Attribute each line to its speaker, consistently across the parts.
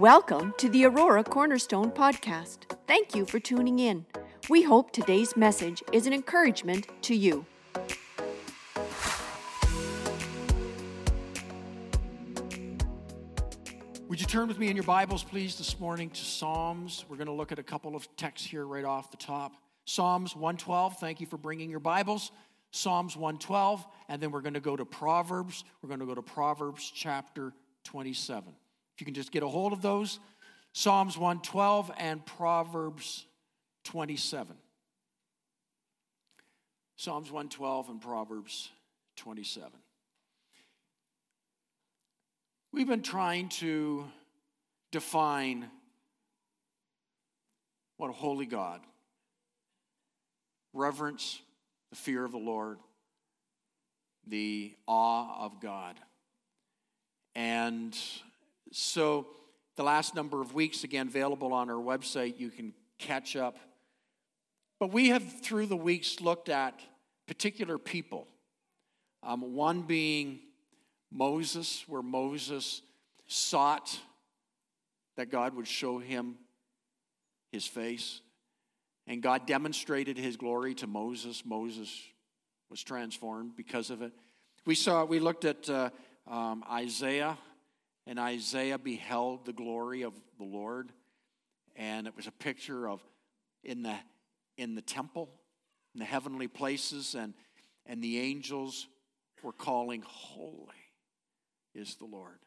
Speaker 1: Welcome to the Aurora Cornerstone Podcast. Thank you for tuning in. We hope today's message is an encouragement to you.
Speaker 2: Would you turn with me in your Bibles, please, this morning to Psalms? We're going to look at a couple of texts here right off the top. Psalms 112, thank you for bringing your Bibles. Psalms 112, and then we're going to go to Proverbs. We're going to go to Proverbs chapter 27. You can just get a hold of those, Psalms 112 and Proverbs 27. Psalms 112 and Proverbs 27. We've been trying to define what a holy God, reverence, the fear of the Lord, the awe of God. And so, the last number of weeks, again, available on our website, you can catch up. But we have, through the weeks, looked at particular people. Um, one being Moses, where Moses sought that God would show him his face. And God demonstrated his glory to Moses. Moses was transformed because of it. We saw, we looked at uh, um, Isaiah, and Isaiah beheld the glory of the Lord. And it was a picture of in the, in the temple, in the heavenly places, and, and the angels were calling, Holy is the Lord.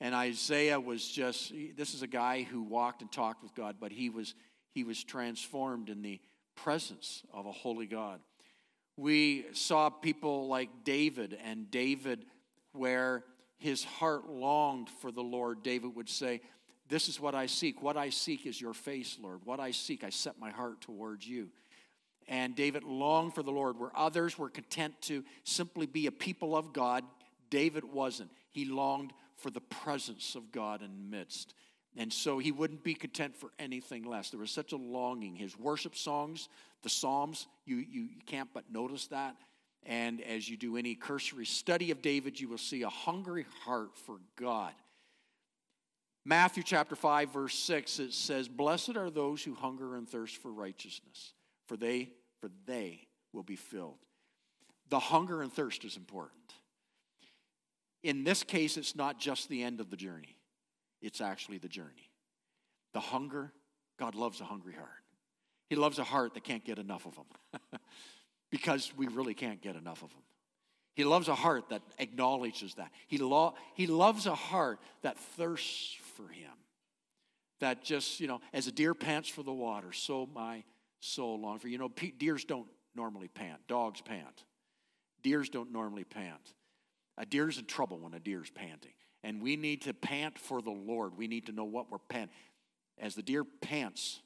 Speaker 2: And Isaiah was just, this is a guy who walked and talked with God, but he was, he was transformed in the presence of a holy God. We saw people like David, and David, where his heart longed for the Lord, David would say, This is what I seek. What I seek is your face, Lord. What I seek, I set my heart towards you. And David longed for the Lord, where others were content to simply be a people of God. David wasn't. He longed for the presence of God in the midst. And so he wouldn't be content for anything less. There was such a longing. His worship songs, the Psalms, you, you can't but notice that. And as you do any cursory study of David, you will see a hungry heart for God. Matthew chapter 5, verse 6, it says, Blessed are those who hunger and thirst for righteousness, for they, for they will be filled. The hunger and thirst is important. In this case, it's not just the end of the journey, it's actually the journey. The hunger, God loves a hungry heart. He loves a heart that can't get enough of them. because we really can't get enough of him. He loves a heart that acknowledges that. He, lo- he loves a heart that thirsts for him. That just, you know, as a deer pants for the water, so my soul longs for. You know, deers don't normally pant, dogs pant. Deers don't normally pant. A deer's in trouble when a deer's panting. And we need to pant for the Lord. We need to know what we're panting. As the deer pants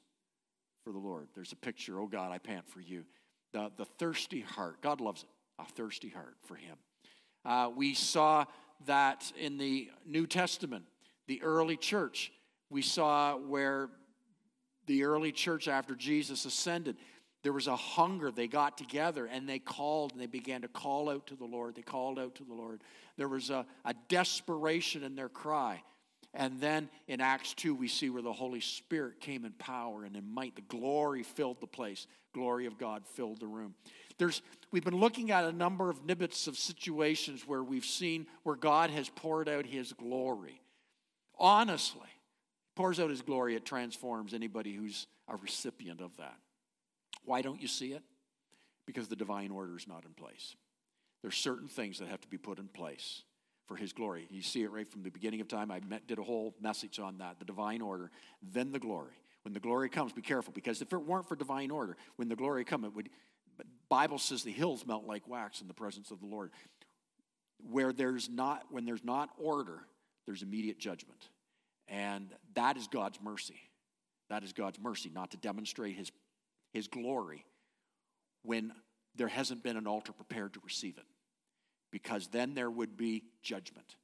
Speaker 2: for the Lord, there's a picture, oh God, I pant for you the, the thirsty heart. God loves it, a thirsty heart for Him. Uh, we saw that in the New Testament, the early church. We saw where the early church, after Jesus ascended, there was a hunger. They got together and they called and they began to call out to the Lord. They called out to the Lord. There was a, a desperation in their cry. And then in Acts 2, we see where the Holy Spirit came in power and in might. The glory filled the place, glory of God filled the room. There's, we've been looking at a number of nibbits of situations where we've seen where God has poured out his glory. Honestly, pours out his glory, it transforms anybody who's a recipient of that. Why don't you see it? Because the divine order is not in place. There's certain things that have to be put in place for his glory. You see it right from the beginning of time. I met, did a whole message on that the divine order, then the glory. When the glory comes, be careful because if it weren't for divine order, when the glory come, it would. Bible says the hills melt like wax in the presence of the Lord. Where there's not, when there's not order, there's immediate judgment, and that is God's mercy. That is God's mercy, not to demonstrate His His glory when there hasn't been an altar prepared to receive it because then there would be judgment.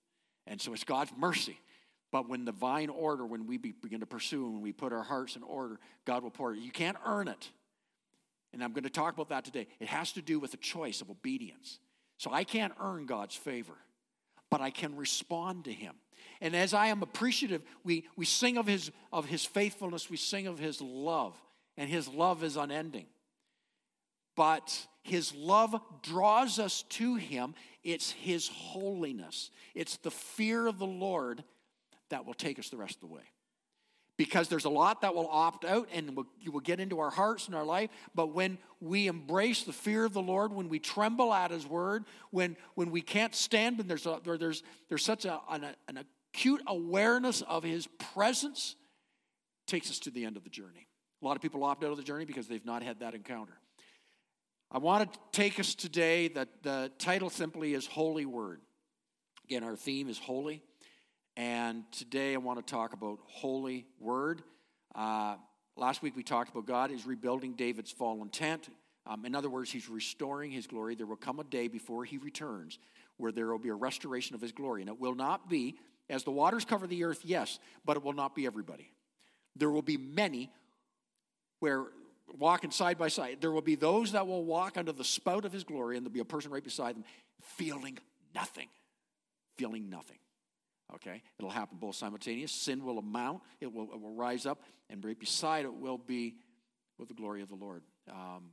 Speaker 2: And so it's God's mercy. But when divine order, when we begin to pursue, when we put our hearts in order, God will pour it. You can't earn it. And I'm going to talk about that today. It has to do with a choice of obedience. So I can't earn God's favor, but I can respond to Him. And as I am appreciative, we, we sing of his, of his faithfulness, we sing of his love, and his love is unending. But his love draws us to him. It's his holiness, it's the fear of the Lord that will take us the rest of the way because there's a lot that will opt out and will, will get into our hearts and our life. But when we embrace the fear of the Lord, when we tremble at His word, when, when we can't stand, when there's, a, there's, there's such a, an, an acute awareness of His presence, takes us to the end of the journey. A lot of people opt out of the journey because they've not had that encounter. I want to take us today that the title simply is Holy Word. Again, our theme is holy. And today I want to talk about Holy Word. Uh, last week we talked about God is rebuilding David's fallen tent. Um, in other words, he's restoring his glory. There will come a day before he returns where there will be a restoration of his glory. And it will not be, as the waters cover the earth, yes, but it will not be everybody. There will be many where walking side by side. There will be those that will walk under the spout of his glory, and there'll be a person right beside them feeling nothing. Feeling nothing. Okay? It'll happen both simultaneous. Sin will amount, it will, it will rise up, and right beside it will be with the glory of the Lord. Um,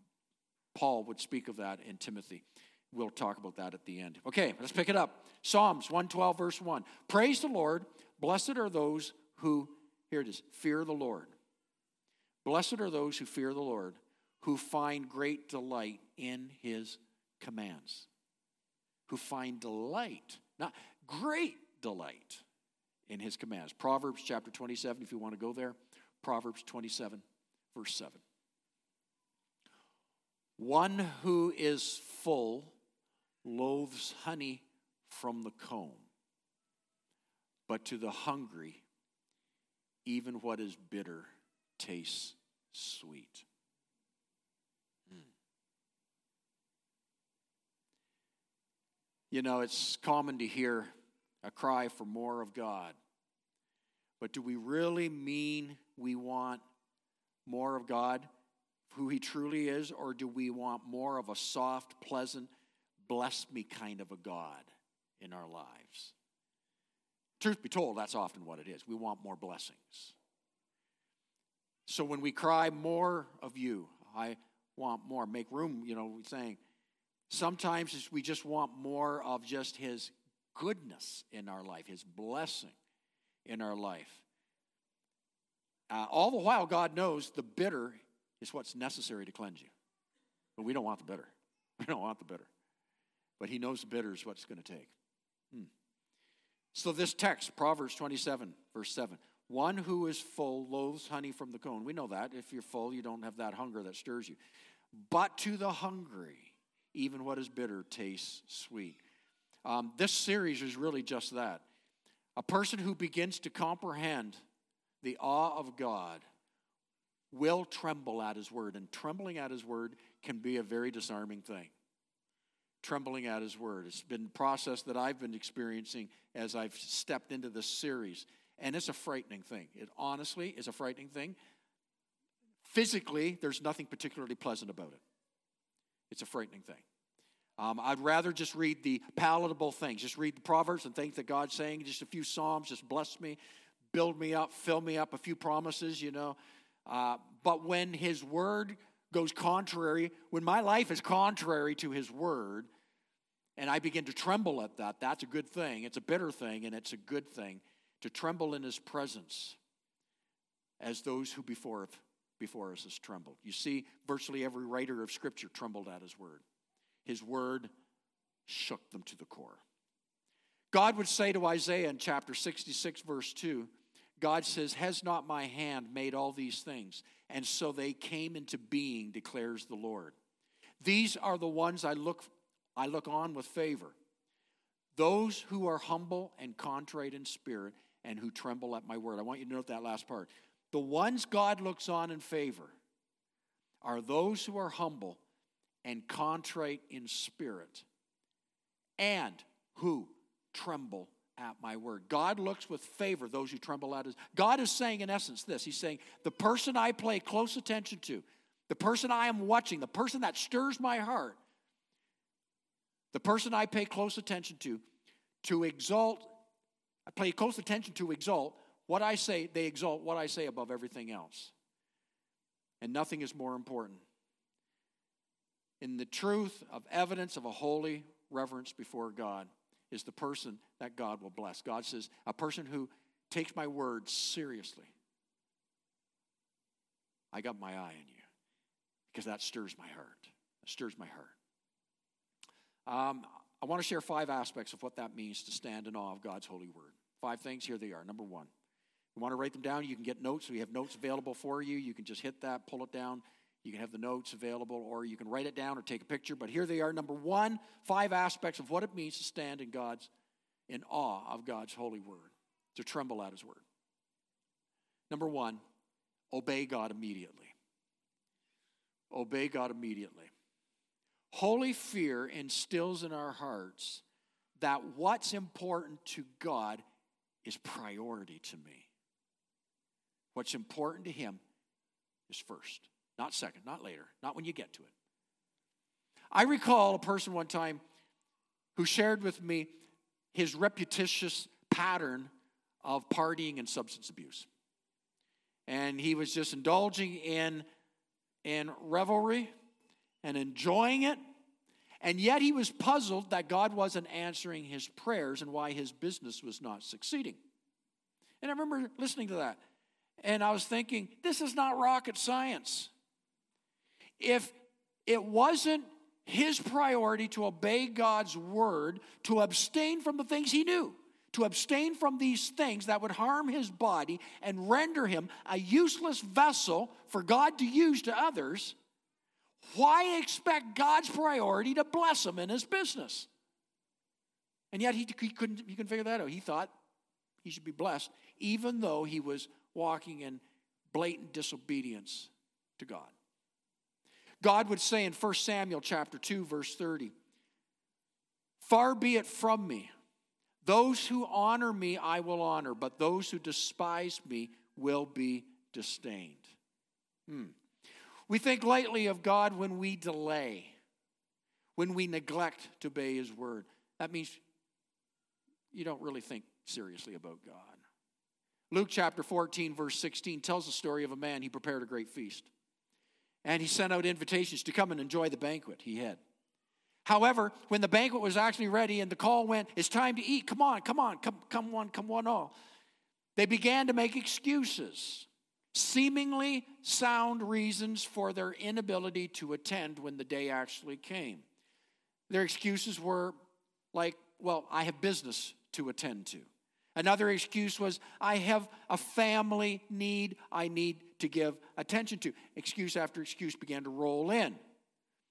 Speaker 2: Paul would speak of that in Timothy. We'll talk about that at the end. Okay, let's pick it up. Psalms 112, verse 1. Praise the Lord. Blessed are those who, here it is, fear the Lord. Blessed are those who fear the Lord, who find great delight in his commands. Who find delight, not great delight in his commands. Proverbs chapter 27, if you want to go there. Proverbs 27, verse 7. One who is full loathes honey from the comb, but to the hungry, even what is bitter tastes sweet. Mm. You know, it's common to hear a cry for more of God. But do we really mean we want more of God, who He truly is, or do we want more of a soft, pleasant, bless me kind of a God in our lives? Truth be told, that's often what it is. We want more blessings. So when we cry, more of you, I want more, make room, you know, we're saying, sometimes we just want more of just His goodness in our life, His blessing in our life. Uh, all the while, God knows the bitter is what's necessary to cleanse you. But we don't want the bitter. We don't want the bitter. But He knows the bitter is what it's going to take. Hmm. So, this text, Proverbs 27, verse 7 one who is full loathes honey from the cone. We know that. If you're full, you don't have that hunger that stirs you. But to the hungry, even what is bitter tastes sweet. Um, this series is really just that. A person who begins to comprehend the awe of God will tremble at his word, and trembling at his word can be a very disarming thing. Trembling at his word. It's been a process that I've been experiencing as I've stepped into this series, and it's a frightening thing. It honestly is a frightening thing. Physically, there's nothing particularly pleasant about it. It's a frightening thing. Um, I'd rather just read the palatable things, just read the Proverbs and things that God's saying, just a few Psalms, just bless me, build me up, fill me up, a few promises, you know. Uh, but when His Word goes contrary, when my life is contrary to His Word, and I begin to tremble at that, that's a good thing. It's a bitter thing, and it's a good thing to tremble in His presence as those who before, before us has trembled. You see, virtually every writer of Scripture trembled at His Word. His word shook them to the core. God would say to Isaiah in chapter 66, verse 2, God says, Has not my hand made all these things? And so they came into being, declares the Lord. These are the ones I look, I look on with favor. Those who are humble and contrite in spirit and who tremble at my word. I want you to note that last part. The ones God looks on in favor are those who are humble and contrite in spirit, and who tremble at my word. God looks with favor those who tremble at his. God is saying, in essence, this He's saying, the person I pay close attention to, the person I am watching, the person that stirs my heart, the person I pay close attention to, to exalt I pay close attention to exalt. What I say, they exalt what I say above everything else. And nothing is more important. In the truth of evidence of a holy reverence before God is the person that God will bless. God says, a person who takes my words seriously. I got my eye on you because that stirs my heart. It stirs my heart. Um, I want to share five aspects of what that means to stand in awe of God's holy word. Five things, here they are. Number one, you want to write them down, you can get notes. We have notes available for you. You can just hit that, pull it down. You can have the notes available, or you can write it down or take a picture. But here they are. Number one, five aspects of what it means to stand in God's in awe of God's holy word, to tremble at his word. Number one, obey God immediately. Obey God immediately. Holy fear instills in our hearts that what's important to God is priority to me. What's important to Him is first, not second, not later, not when you get to it. I recall a person one time who shared with me his repetitious pattern of partying and substance abuse. And he was just indulging in, in revelry and enjoying it. And yet he was puzzled that God wasn't answering his prayers and why his business was not succeeding. And I remember listening to that. And I was thinking, this is not rocket science. If it wasn't his priority to obey God's word, to abstain from the things he knew, to abstain from these things that would harm his body and render him a useless vessel for God to use to others, why expect God's priority to bless him in his business? And yet he, he, couldn't, he couldn't figure that out. He thought he should be blessed, even though he was walking in blatant disobedience to God. God would say in 1 Samuel chapter 2 verse 30, "Far be it from me, those who honor me I will honor, but those who despise me will be disdained." Hmm. We think lightly of God when we delay, when we neglect to obey His word. That means you don't really think seriously about God. Luke chapter 14, verse 16 tells the story of a man. He prepared a great feast. And he sent out invitations to come and enjoy the banquet he had. However, when the banquet was actually ready and the call went, it's time to eat, come on, come on, come, come one, come one all. They began to make excuses seemingly sound reasons for their inability to attend when the day actually came. Their excuses were like, well, I have business to attend to. Another excuse was, I have a family need I need to give attention to. Excuse after excuse began to roll in.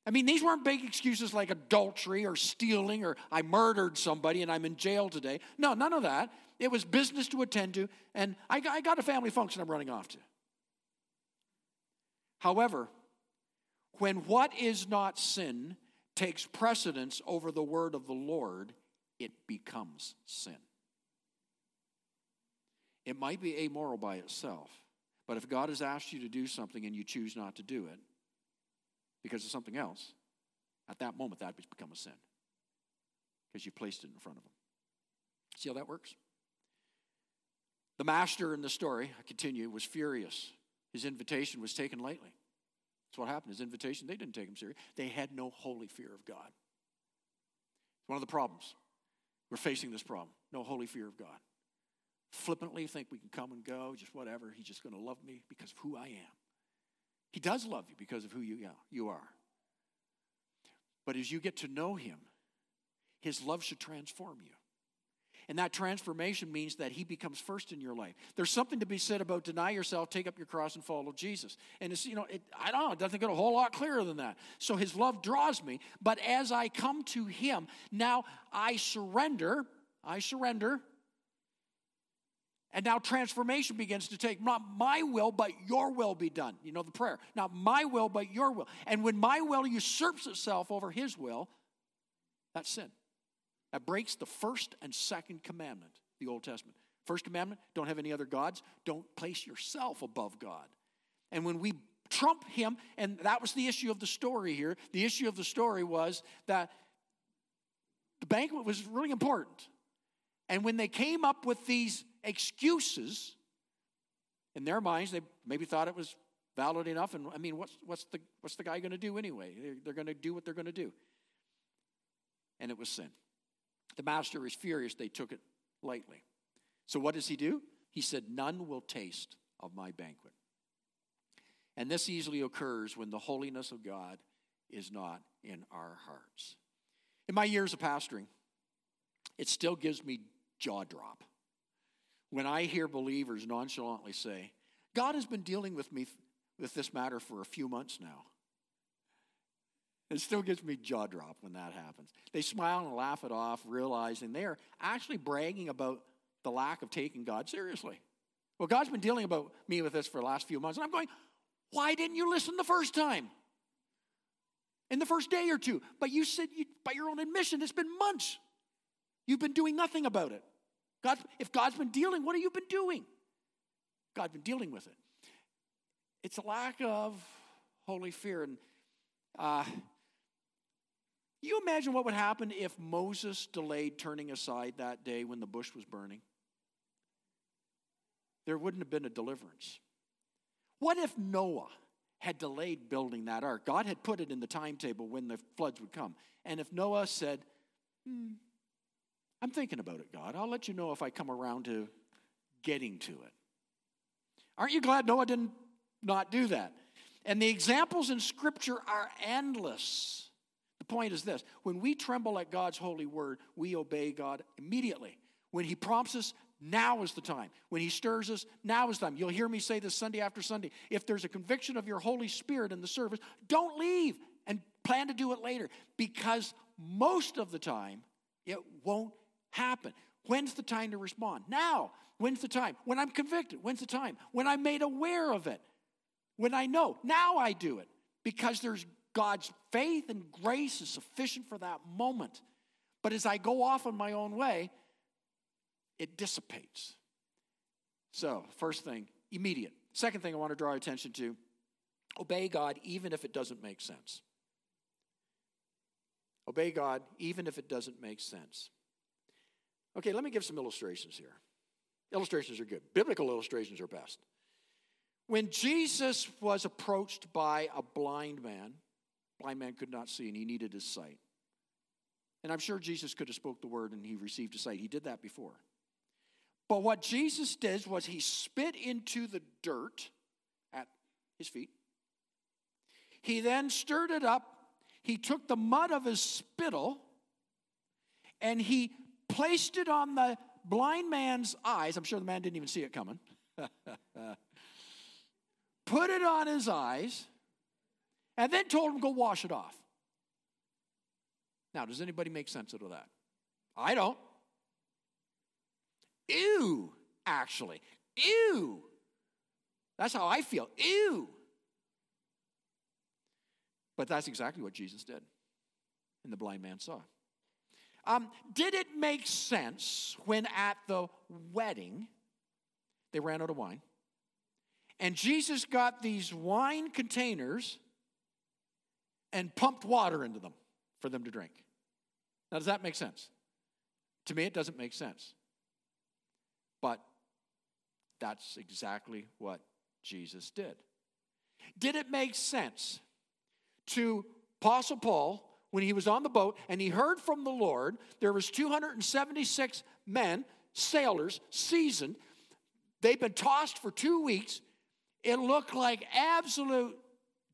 Speaker 2: I mean, these weren't big excuses like adultery or stealing or I murdered somebody and I'm in jail today. No, none of that. It was business to attend to, and I got a family function I'm running off to. However, when what is not sin takes precedence over the word of the Lord, it becomes sin. It might be amoral by itself, but if God has asked you to do something and you choose not to do it because of something else, at that moment that has become a sin because you placed it in front of Him. See how that works? The master in the story, I continue, was furious his invitation was taken lightly. That's what happened. His invitation, they didn't take him serious. They had no holy fear of God. It's one of the problems. We're facing this problem. No holy fear of God. Flippantly think we can come and go, just whatever. He's just going to love me because of who I am. He does love you because of who you, you are. But as you get to know him, his love should transform you. And that transformation means that He becomes first in your life. There's something to be said about deny yourself, take up your cross, and follow Jesus. And it's, you know, it, I don't know, it doesn't get a whole lot clearer than that. So His love draws me. But as I come to Him, now I surrender, I surrender. And now transformation begins to take not my will, but your will be done. You know the prayer. Not my will, but your will. And when my will usurps itself over his will, that's sin. That breaks the first and second commandment, the Old Testament. First commandment, don't have any other gods. Don't place yourself above God. And when we trump him, and that was the issue of the story here, the issue of the story was that the banquet was really important. And when they came up with these excuses, in their minds, they maybe thought it was valid enough. And I mean, what's, what's, the, what's the guy going to do anyway? They're, they're going to do what they're going to do. And it was sin. The master is furious. They took it lightly. So what does he do? He said, None will taste of my banquet. And this easily occurs when the holiness of God is not in our hearts. In my years of pastoring, it still gives me jaw drop when I hear believers nonchalantly say, God has been dealing with me with this matter for a few months now. It still gives me jaw drop when that happens. They smile and laugh it off, realizing they're actually bragging about the lack of taking God seriously. Well, God's been dealing about me with this for the last few months, and I'm going, why didn't you listen the first time? In the first day or two. But you said, you, by your own admission, it's been months. You've been doing nothing about it. God, if God's been dealing, what have you been doing? God's been dealing with it. It's a lack of holy fear. And uh, you imagine what would happen if Moses delayed turning aside that day when the bush was burning? There wouldn't have been a deliverance. What if Noah had delayed building that ark? God had put it in the timetable when the floods would come. And if Noah said, hmm, I'm thinking about it, God. I'll let you know if I come around to getting to it. Aren't you glad Noah didn't not do that? And the examples in Scripture are endless. Point is this when we tremble at God's holy word, we obey God immediately. When He prompts us, now is the time. When He stirs us, now is the time. You'll hear me say this Sunday after Sunday. If there's a conviction of your Holy Spirit in the service, don't leave and plan to do it later because most of the time it won't happen. When's the time to respond? Now. When's the time? When I'm convicted. When's the time? When I'm made aware of it. When I know. Now I do it because there's God's faith and grace is sufficient for that moment. But as I go off on my own way, it dissipates. So, first thing, immediate. Second thing I want to draw attention to obey God even if it doesn't make sense. Obey God even if it doesn't make sense. Okay, let me give some illustrations here. Illustrations are good, biblical illustrations are best. When Jesus was approached by a blind man, blind man could not see and he needed his sight. And I'm sure Jesus could have spoke the word and he received a sight. He did that before. But what Jesus did was he spit into the dirt at his feet. He then stirred it up. He took the mud of his spittle and he placed it on the blind man's eyes. I'm sure the man didn't even see it coming. Put it on his eyes, and then told him, go wash it off. Now, does anybody make sense out of that? I don't. Ew, actually. Ew. That's how I feel. Ew. But that's exactly what Jesus did. And the blind man saw. Um, did it make sense when at the wedding they ran out of wine? And Jesus got these wine containers and pumped water into them for them to drink. Now, does that make sense? To me, it doesn't make sense. But that's exactly what Jesus did. Did it make sense to Apostle Paul when he was on the boat and he heard from the Lord, there was 276 men, sailors, seasoned. They've been tossed for two weeks. It looked like absolute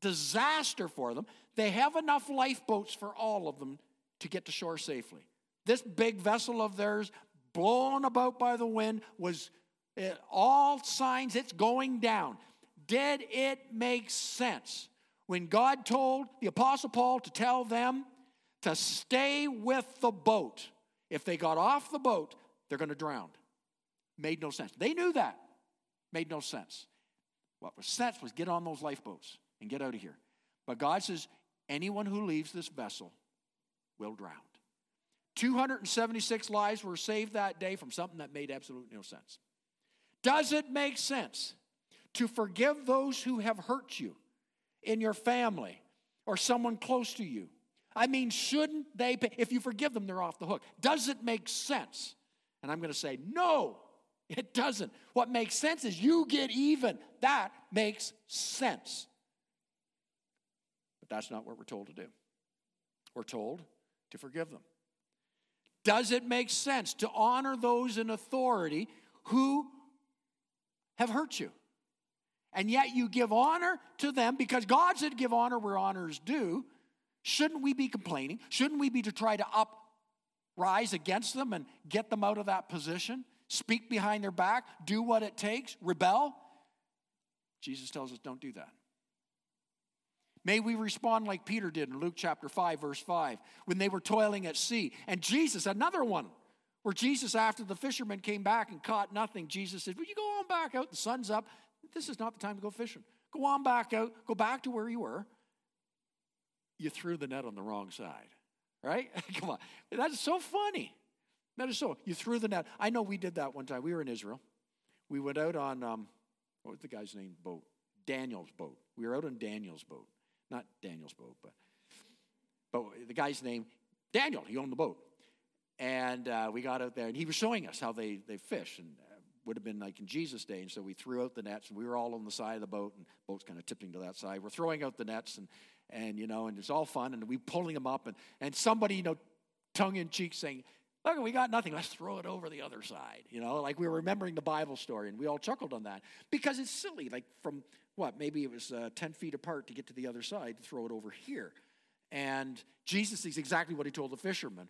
Speaker 2: disaster for them. They have enough lifeboats for all of them to get to shore safely. This big vessel of theirs, blown about by the wind, was it, eh, all signs it's going down. Did it make sense? when God told the Apostle Paul to tell them to stay with the boat. If they got off the boat, they're going to drown. Made no sense. They knew that. Made no sense. What was sense was get on those lifeboats and get out of here. But God says, anyone who leaves this vessel will drown. 276 lives were saved that day from something that made absolutely no sense. Does it make sense to forgive those who have hurt you? in your family or someone close to you. I mean, shouldn't they pay? If you forgive them, they're off the hook. Does it make sense? And I'm going to say, no, it doesn't. What makes sense is you get even. That makes sense. But that's not what we're told to do. We're told to forgive them. Does it make sense to honor those in authority who have hurt you? And yet you give honor to them because God said give honor where honors due. Shouldn't we be complaining? Shouldn't we be to try to uprise against them and get them out of that position? Speak behind their back, do what it takes, rebel? Jesus tells us don't do that. May we respond like Peter did in Luke chapter 5, verse 5, when they were toiling at sea. And Jesus, another one, where Jesus, after the fishermen came back and caught nothing, Jesus said, Will you go on back out? The sun's up. This is not the time to go fishing. Go on back out. Go back to where you were. You threw the net on the wrong side, right? Come on. That is so funny. That is so. You threw the net. I know we did that one time. We were in Israel. We went out on, um, what was the guy's name? Boat. Daniel's boat. We were out on Daniel's boat. Not Daniel's boat, but but the guy's name Daniel. He owned the boat, and uh, we got out there, and he was showing us how they they fish, and uh, would have been like in Jesus' day. And so we threw out the nets, and we were all on the side of the boat, and boat's kind of tipping to that side. We're throwing out the nets, and and you know, and it's all fun, and we pulling them up, and and somebody you know, tongue in cheek saying. Look, we got nothing. Let's throw it over the other side. You know, like we were remembering the Bible story, and we all chuckled on that because it's silly. Like from what, maybe it was uh, 10 feet apart to get to the other side, to throw it over here. And Jesus sees exactly what he told the fishermen.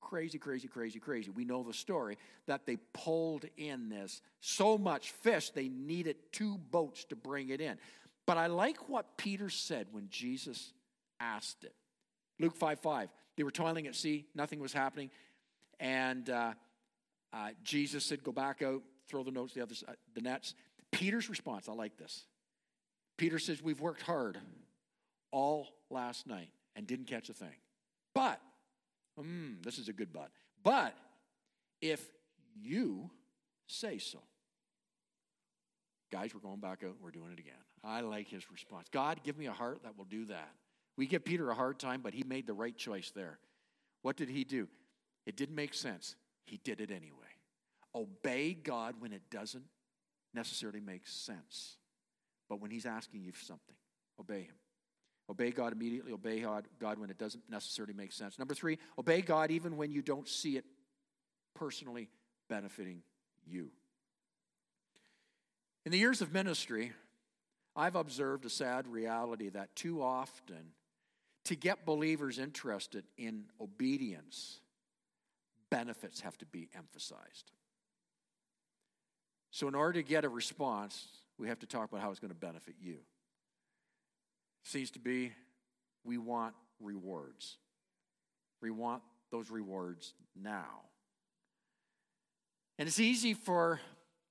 Speaker 2: Crazy, crazy, crazy, crazy. We know the story that they pulled in this so much fish, they needed two boats to bring it in. But I like what Peter said when Jesus asked it. Luke 5 5. They were toiling at sea, nothing was happening. And uh, uh, Jesus said, Go back out, throw the notes, the, other, the nets. Peter's response, I like this. Peter says, We've worked hard all last night and didn't catch a thing. But, mm, this is a good but. But if you say so, guys, we're going back out we're doing it again. I like his response. God, give me a heart that will do that. We give Peter a hard time, but he made the right choice there. What did he do? It didn't make sense. He did it anyway. Obey God when it doesn't necessarily make sense. But when He's asking you for something, obey Him. Obey God immediately, obey God when it doesn't necessarily make sense. Number three, obey God even when you don't see it personally benefiting you. In the years of ministry, I've observed a sad reality that too often, to get believers interested in obedience, benefits have to be emphasized. So, in order to get a response, we have to talk about how it's going to benefit you. Seems to be we want rewards. We want those rewards now. And it's easy for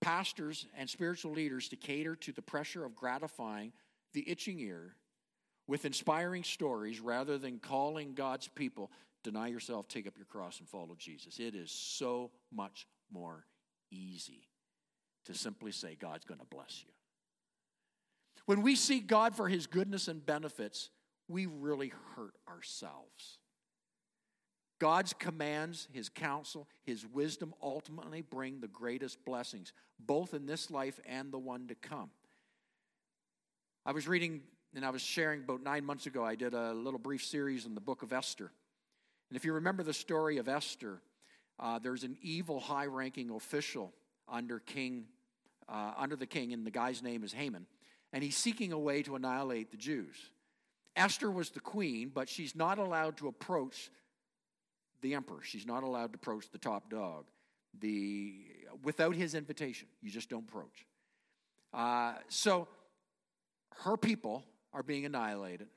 Speaker 2: pastors and spiritual leaders to cater to the pressure of gratifying the itching ear with inspiring stories rather than calling God's people, deny yourself, take up your cross, and follow Jesus. It is so much more easy to simply say, God's going to bless you. When we seek God for his goodness and benefits, we really hurt ourselves. God's commands, his counsel, his wisdom ultimately bring the greatest blessings, both in this life and the one to come. I was reading and I was sharing about nine months ago, I did a little brief series in the book of Esther. And if you remember the story of Esther, uh, there's an evil high ranking official under King, uh, under the king, and the guy's name is Haman and he's seeking a way to annihilate the Jews. Esther was the queen, but she's not allowed to approach the emperor. She's not allowed to approach the top dog. The, without his invitation, you just don't approach. Uh, so her people are being annihilated.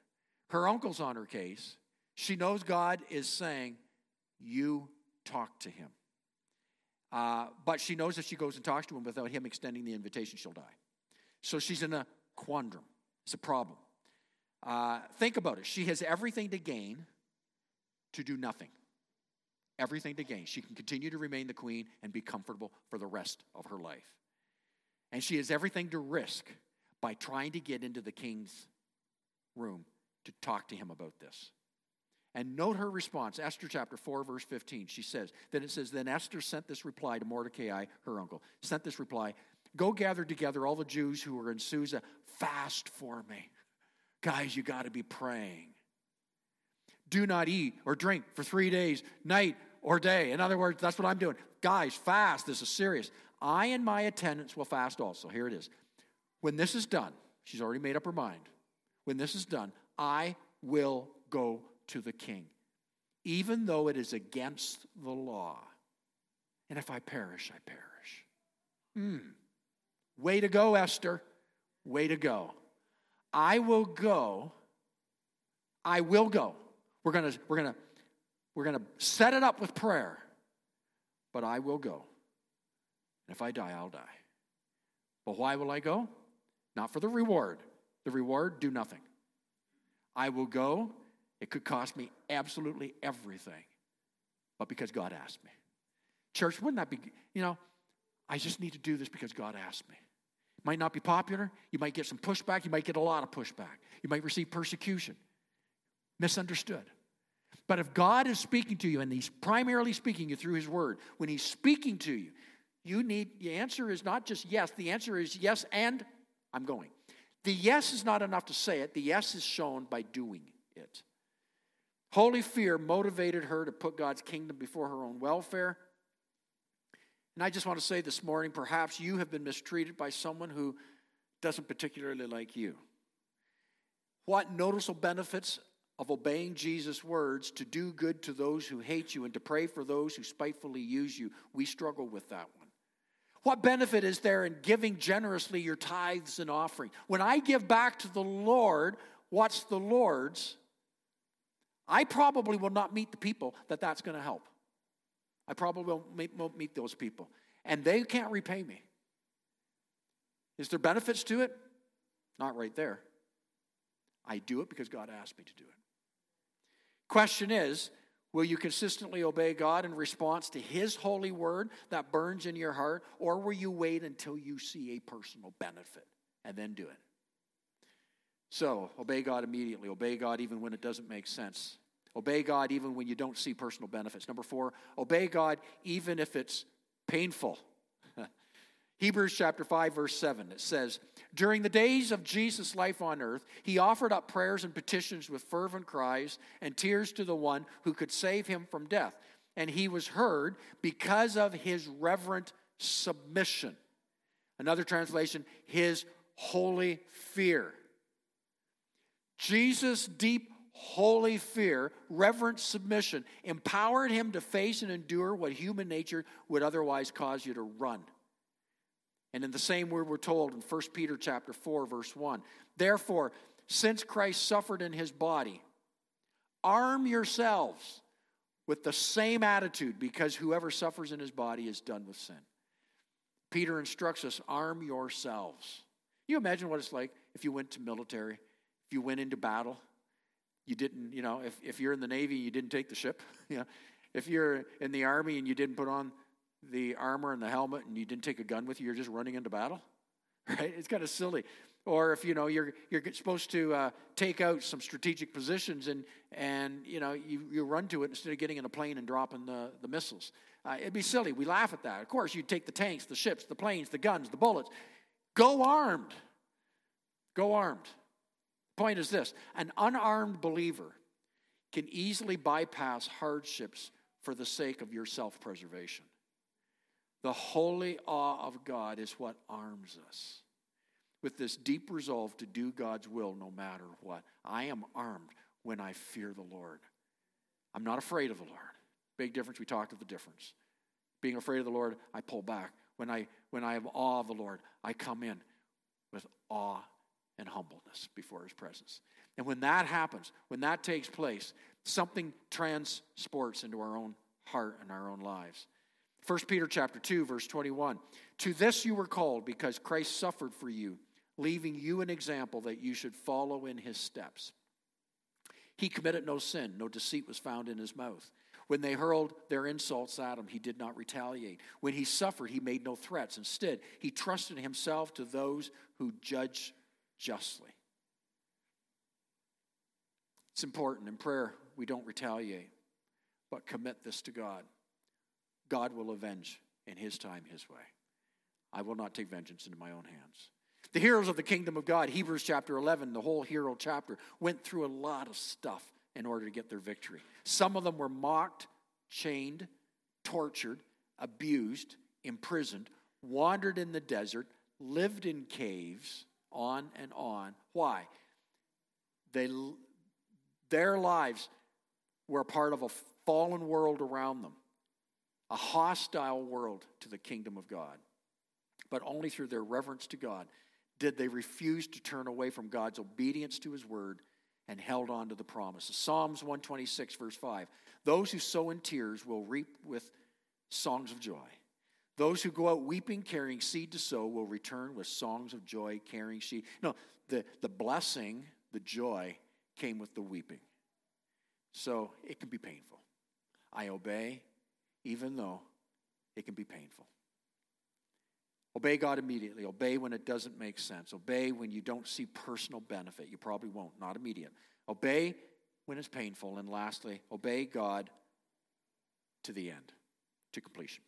Speaker 2: Her uncle's on her case. She knows God is saying, You talk to him. Uh, but she knows if she goes and talks to him without him extending the invitation, she'll die. So she's in a quandrum. It's a problem. Uh, think about it. She has everything to gain to do nothing. Everything to gain. She can continue to remain the queen and be comfortable for the rest of her life. And she has everything to risk by trying to get into the king's room to talk to him about this. And note her response, Esther chapter 4, verse 15. She says, Then it says, Then Esther sent this reply to Mordecai, her uncle, sent this reply Go gather together all the Jews who are in Susa, fast for me. Guys, you got to be praying. Do not eat or drink for three days, night or day. In other words, that's what I'm doing. Guys, fast. This is serious. I and my attendants will fast also. Here it is. When this is done, she's already made up her mind. When this is done, I will go to the king, even though it is against the law. And if I perish, I perish. Hmm. Way to go, Esther. Way to go. I will go. I will go. We're going to we're going to we're going to set it up with prayer. But I will go. And if I die, I'll die. But why will I go? Not for the reward. The reward, do nothing. I will go. It could cost me absolutely everything. But because God asked me. Church, wouldn't that be, you know, I just need to do this because God asked me. It might not be popular. You might get some pushback. You might get a lot of pushback. You might receive persecution. Misunderstood. But if God is speaking to you, and He's primarily speaking you through His Word, when He's speaking to you, you need, the answer is not just yes, the answer is yes, and I'm going. The yes is not enough to say it, the yes is shown by doing it. Holy fear motivated her to put God's kingdom before her own welfare. And I just want to say this morning perhaps you have been mistreated by someone who doesn't particularly like you. What noticeable benefits of obeying Jesus' words to do good to those who hate you and to pray for those who spitefully use you? We struggle with that one. What benefit is there in giving generously your tithes and offering? When I give back to the Lord what's the Lord's, I probably will not meet the people that that's going to help. I probably won't meet, those people. And they can't repay me. Is there benefits to it? Not right there. I do it because God asked me to do it. Question is Will you consistently obey God in response to His holy word that burns in your heart, or will you wait until you see a personal benefit and then do it? So, obey God immediately. Obey God even when it doesn't make sense. Obey God even when you don't see personal benefits. Number four, obey God even if it's painful. Hebrews chapter 5, verse 7, it says, During the days of Jesus' life on earth, he offered up prayers and petitions with fervent cries and tears to the one who could save him from death. And he was heard because of his reverent submission. Another translation, his holy fear. Jesus' deep holy fear, reverent submission, empowered him to face and endure what human nature would otherwise cause you to run. And in the same word we're told in 1 Peter chapter 4 verse 1. Therefore, since Christ suffered in his body, arm yourselves with the same attitude because whoever suffers in his body is done with sin. Peter instructs us arm yourselves. You imagine what it's like if you went to military, if you went into battle, you didn't, you know, if, if you're in the Navy, you didn't take the ship, you know, if you're in the Army and you didn't put on the armor and the helmet and you didn't take a gun with you, you're just running into battle, right? It's kind of silly. Or if you know you're you're supposed to uh, take out some strategic positions and and you know you, you run to it instead of getting in a plane and dropping the, the missiles. Uh, it'd be silly. We laugh at that. Of course, you'd take the tanks, the ships, the planes, the guns, the bullets. Go armed. Go armed. Point is this an unarmed believer can easily bypass hardships for the sake of your self preservation. The holy awe of God is what arms us with this deep resolve to do God's will no matter what. I am armed when I fear the Lord. I'm not afraid of the Lord. Big difference. We talked of the difference. Being afraid of the Lord, I pull back. When I when I have awe of the Lord, I come in with awe and humbleness before his presence. And when that happens, when that takes place, something transports into our own heart and our own lives. 1 Peter chapter 2 verse 21. To this you were called because Christ suffered for you, leaving you an example that you should follow in his steps. He committed no sin, no deceit was found in his mouth. When they hurled their insults at him, he did not retaliate. When he suffered, he made no threats. Instead, he trusted himself to those who judge justly. It's important in prayer. we don't retaliate, but commit this to God. God will avenge in His time, His way. I will not take vengeance into my own hands. The heroes of the kingdom of God, Hebrews chapter 11, the whole hero chapter, went through a lot of stuff in order to get their victory. Some of them were mocked, chained, tortured, abused, imprisoned, wandered in the desert, lived in caves, on and on. Why? They, their lives were part of a fallen world around them, a hostile world to the kingdom of God. But only through their reverence to God did they refuse to turn away from God's obedience to his word and held on to the promises. Psalms 126, verse 5 Those who sow in tears will reap with songs of joy. Those who go out weeping, carrying seed to sow, will return with songs of joy, carrying seed. No, the, the blessing, the joy, came with the weeping. So it can be painful. I obey, even though it can be painful. Obey God immediately. Obey when it doesn't make sense. Obey when you don't see personal benefit. You probably won't, not immediate. Obey when it's painful. And lastly, obey God to the end, to completion.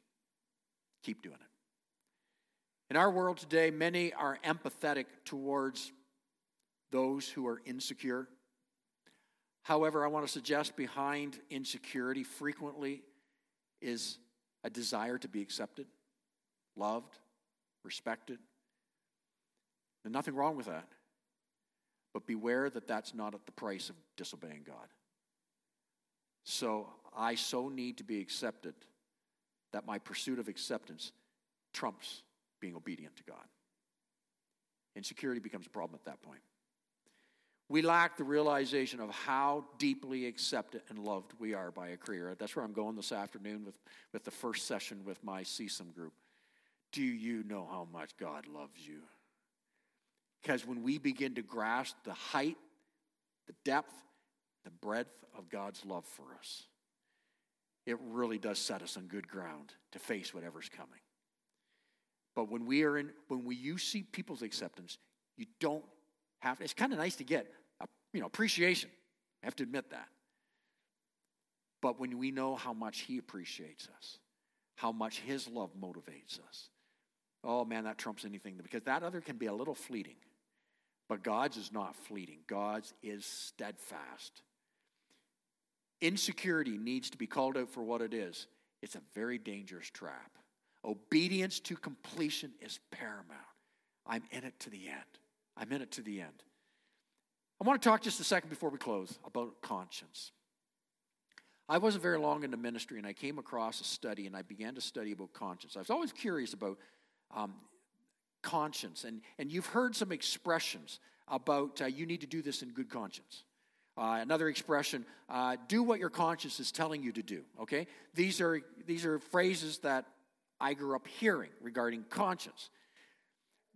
Speaker 2: Keep doing it. In our world today, many are empathetic towards those who are insecure. However, I want to suggest behind insecurity frequently is a desire to be accepted, loved, respected. There's nothing wrong with that. But beware that that's not at the price of disobeying God. So I so need to be accepted that my pursuit of acceptance trumps being obedient to God. Insecurity becomes a problem at that point. We lack the realization of how deeply accepted and loved we are by a Creator. That's where I'm going this afternoon with, with the first session with my CSUM group. Do you know how much God loves you? Because when we begin to grasp the height, the depth, the breadth of God's love for us, it really does set us on good ground to face whatever's coming. But when we are in, when we you see people's acceptance, you don't have. It's kind of nice to get, a, you know, appreciation. I have to admit that. But when we know how much He appreciates us, how much His love motivates us, oh man, that trumps anything because that other can be a little fleeting. But God's is not fleeting. God's is steadfast. Insecurity needs to be called out for what it is. It's a very dangerous trap. Obedience to completion is paramount. I'm in it to the end. I'm in it to the end. I want to talk just a second before we close about conscience. I wasn't very long into ministry, and I came across a study, and I began to study about conscience. I was always curious about um, conscience, and, and you've heard some expressions about uh, you need to do this in good conscience. Uh, another expression, uh, do what your conscience is telling you to do. Okay? These are, these are phrases that I grew up hearing regarding conscience.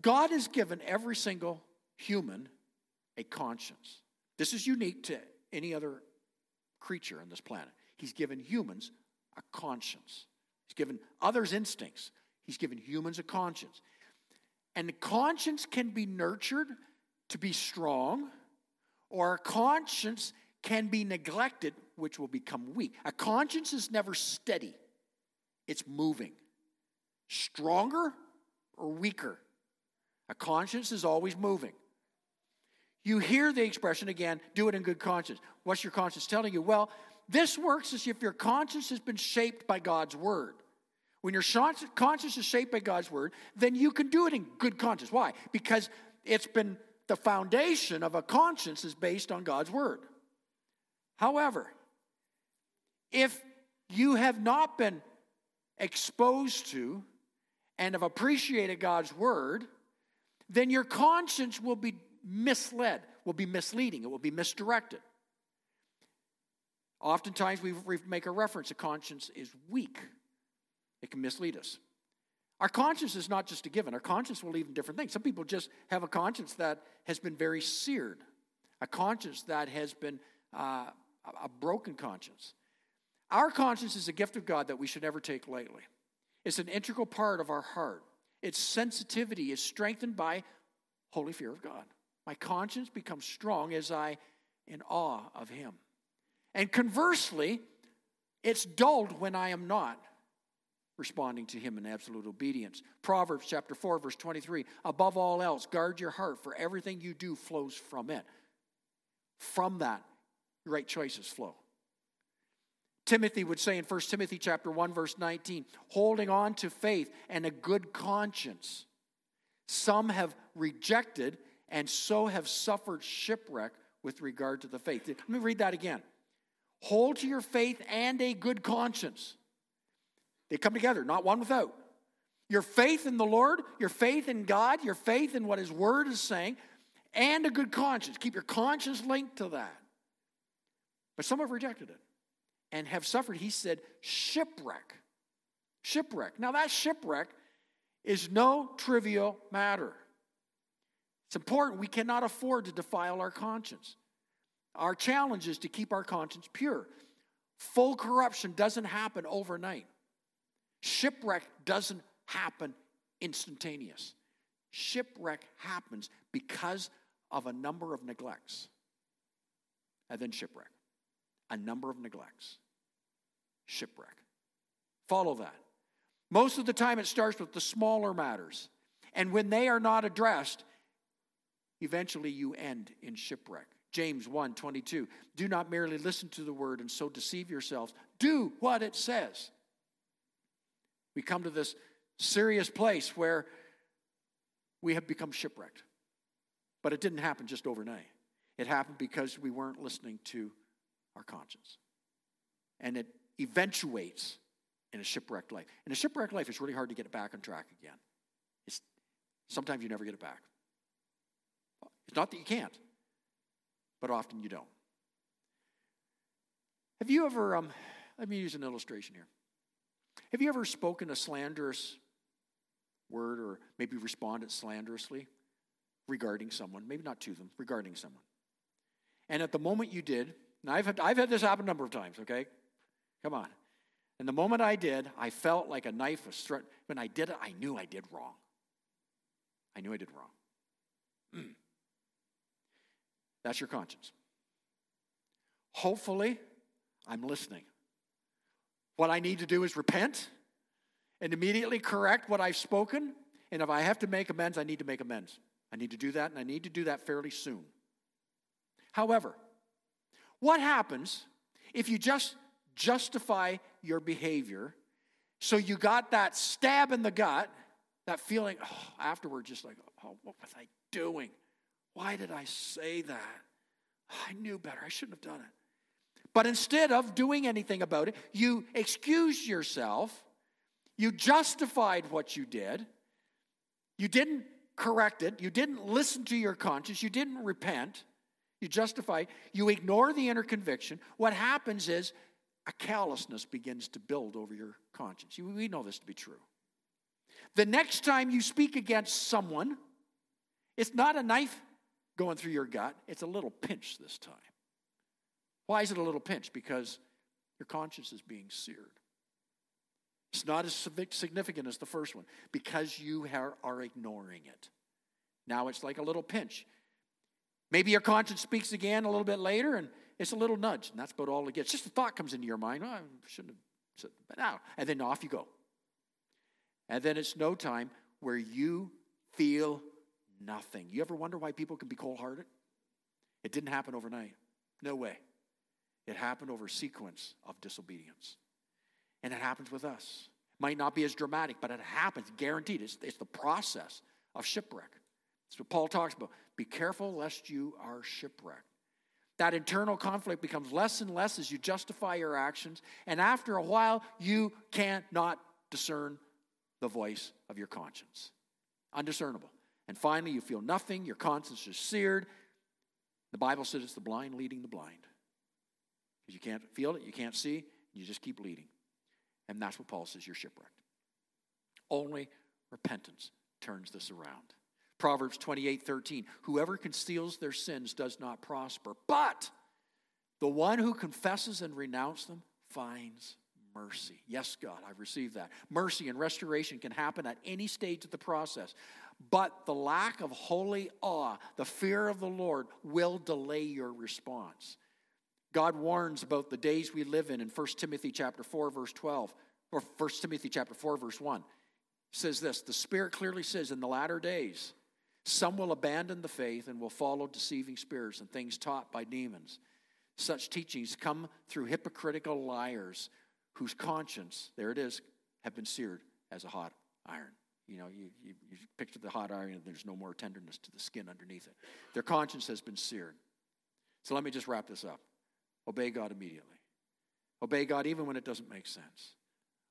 Speaker 2: God has given every single human a conscience. This is unique to any other creature on this planet. He's given humans a conscience, He's given others instincts, He's given humans a conscience. And the conscience can be nurtured to be strong or a conscience can be neglected, which will become weak. A conscience is never steady, it's moving. Stronger or weaker? A conscience is always moving. You hear the expression again, do it in good conscience. What's your conscience telling you? Well, this works as if your conscience has been shaped by God's word. When your conscience is shaped by God's word, then you can do it in good conscience. Why? Because it's been the foundation of a conscience is based on God's word. However, if you have not been exposed to and have appreciated God's word, then your conscience will be misled, will be misleading, it will be misdirected. Oftentimes we make a reference, a conscience is weak. It can mislead us. Our conscience is not just a given. Our conscience will lead in different things. Some people just have a conscience that has been very seared, a conscience that has been uh, a broken conscience. Our conscience is a gift of God that we should never take lightly. It's an integral part of our heart. Its sensitivity is strengthened by holy fear of God. My conscience becomes strong as I in awe of Him. And conversely, it's dulled when I am not responding to him in absolute obedience. Proverbs chapter 4 verse 23, above all else guard your heart for everything you do flows from it. From that right choices flow. Timothy would say in 1 Timothy chapter 1 verse 19, holding on to faith and a good conscience. Some have rejected and so have suffered shipwreck with regard to the faith. Let me read that again. Hold to your faith and a good conscience. They come together, not one without. Your faith in the Lord, your faith in God, your faith in what His Word is saying, and a good conscience. Keep your conscience linked to that. But some have rejected it and have suffered, he said, shipwreck. Shipwreck. Now, that shipwreck is no trivial matter. It's important. We cannot afford to defile our conscience. Our challenge is to keep our conscience pure. Full corruption doesn't happen overnight. Shipwreck doesn't happen instantaneous. Shipwreck happens because of a number of neglects. And then shipwreck. A number of neglects shipwreck. Follow that. Most of the time, it starts with the smaller matters. And when they are not addressed, eventually you end in shipwreck. James 1 22. Do not merely listen to the word and so deceive yourselves. Do what it says. We come to this serious place where we have become shipwrecked. But it didn't happen just overnight. It happened because we weren't listening to our conscience. And it eventuates in a shipwrecked life. In a shipwrecked life, it's really hard to get it back on track again. It's, sometimes you never get it back. It's not that you can't, but often you don't. Have you ever, um, let me use an illustration here. Have you ever spoken a slanderous word or maybe responded slanderously regarding someone? Maybe not to them, regarding someone. And at the moment you did, and I've had, I've had this happen a number of times, okay? Come on. And the moment I did, I felt like a knife was struck. When I did it, I knew I did wrong. I knew I did wrong. Mm. That's your conscience. Hopefully, I'm listening. What I need to do is repent and immediately correct what I've spoken. And if I have to make amends, I need to make amends. I need to do that, and I need to do that fairly soon. However, what happens if you just justify your behavior. So you got that stab in the gut, that feeling oh, afterward, just like, oh, what was I doing? Why did I say that? I knew better. I shouldn't have done it. But instead of doing anything about it, you excused yourself. You justified what you did. You didn't correct it. You didn't listen to your conscience. You didn't repent. You justify. You ignore the inner conviction. What happens is a callousness begins to build over your conscience. We know this to be true. The next time you speak against someone, it's not a knife going through your gut, it's a little pinch this time. Why is it a little pinch? Because your conscience is being seared. It's not as significant as the first one because you are ignoring it. Now it's like a little pinch. Maybe your conscience speaks again a little bit later, and it's a little nudge, and that's about all it gets. Just a thought comes into your mind. Oh, I shouldn't have said now. And then off you go. And then it's no time where you feel nothing. You ever wonder why people can be cold hearted? It didn't happen overnight. No way. It happened over a sequence of disobedience. And it happens with us. Might not be as dramatic, but it happens, guaranteed. It's, it's the process of shipwreck. That's what Paul talks about. Be careful lest you are shipwrecked. That internal conflict becomes less and less as you justify your actions, and after a while, you cannot discern the voice of your conscience. Undiscernible. And finally, you feel nothing, your conscience is seared. The Bible says it's the blind leading the blind. Because you can't feel it, you can't see, you just keep leading. And that's what Paul says you're shipwrecked. Only repentance turns this around. Proverbs 28 13. Whoever conceals their sins does not prosper, but the one who confesses and renounces them finds mercy. Yes, God, I've received that. Mercy and restoration can happen at any stage of the process, but the lack of holy awe, the fear of the Lord, will delay your response. God warns about the days we live in in 1 Timothy chapter 4 verse 12 or 1 Timothy chapter 4 verse 1 says this the spirit clearly says in the latter days some will abandon the faith and will follow deceiving spirits and things taught by demons. Such teachings come through hypocritical liars whose conscience there it is have been seared as a hot iron. You know you, you, you picture the hot iron and there's no more tenderness to the skin underneath it. Their conscience has been seared. So let me just wrap this up obey god immediately obey god even when it doesn't make sense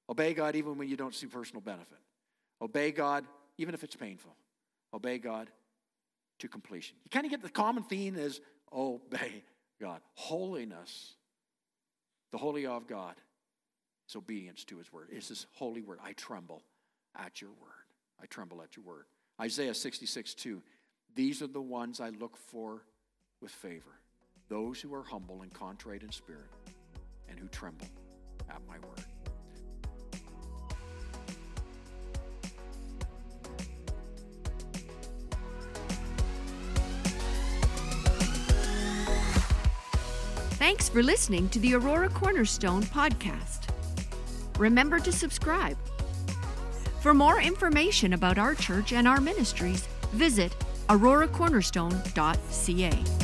Speaker 2: obey god even when you don't see personal benefit Obey God, even if it's painful. Obey God to completion. You kind of get the common theme is obey God. Holiness, the holy of God, is obedience to his word. It's his holy word. I tremble at your word. I tremble at your word. Isaiah 66, 2. These are the ones I look for with favor those who are humble and contrite in spirit and who tremble at my word.
Speaker 1: Thanks for listening to the Aurora Cornerstone podcast. Remember to subscribe. For more information about our church and our ministries, visit auroracornerstone.ca.